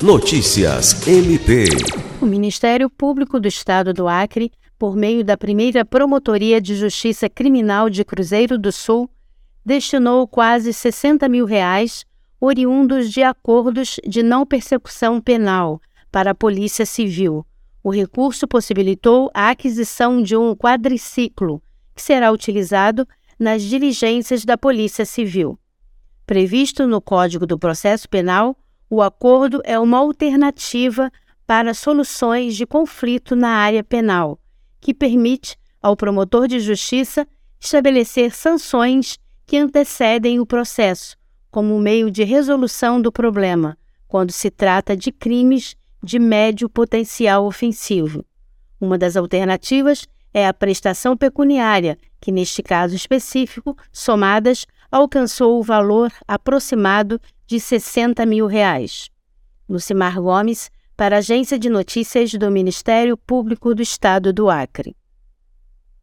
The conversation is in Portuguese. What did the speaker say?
Notícias MP. O Ministério Público do Estado do Acre, por meio da primeira Promotoria de Justiça Criminal de Cruzeiro do Sul, destinou quase 60 mil reais oriundos de acordos de não persecução penal para a Polícia Civil. O recurso possibilitou a aquisição de um quadriciclo, que será utilizado nas diligências da Polícia Civil. Previsto no Código do Processo Penal, o acordo é uma alternativa para soluções de conflito na área penal, que permite ao promotor de justiça estabelecer sanções que antecedem o processo, como meio de resolução do problema, quando se trata de crimes de médio potencial ofensivo. Uma das alternativas é a prestação pecuniária, que neste caso específico, somadas, alcançou o valor aproximado de 60 mil reais. Lucimar Gomes, para a Agência de Notícias do Ministério Público do Estado do Acre.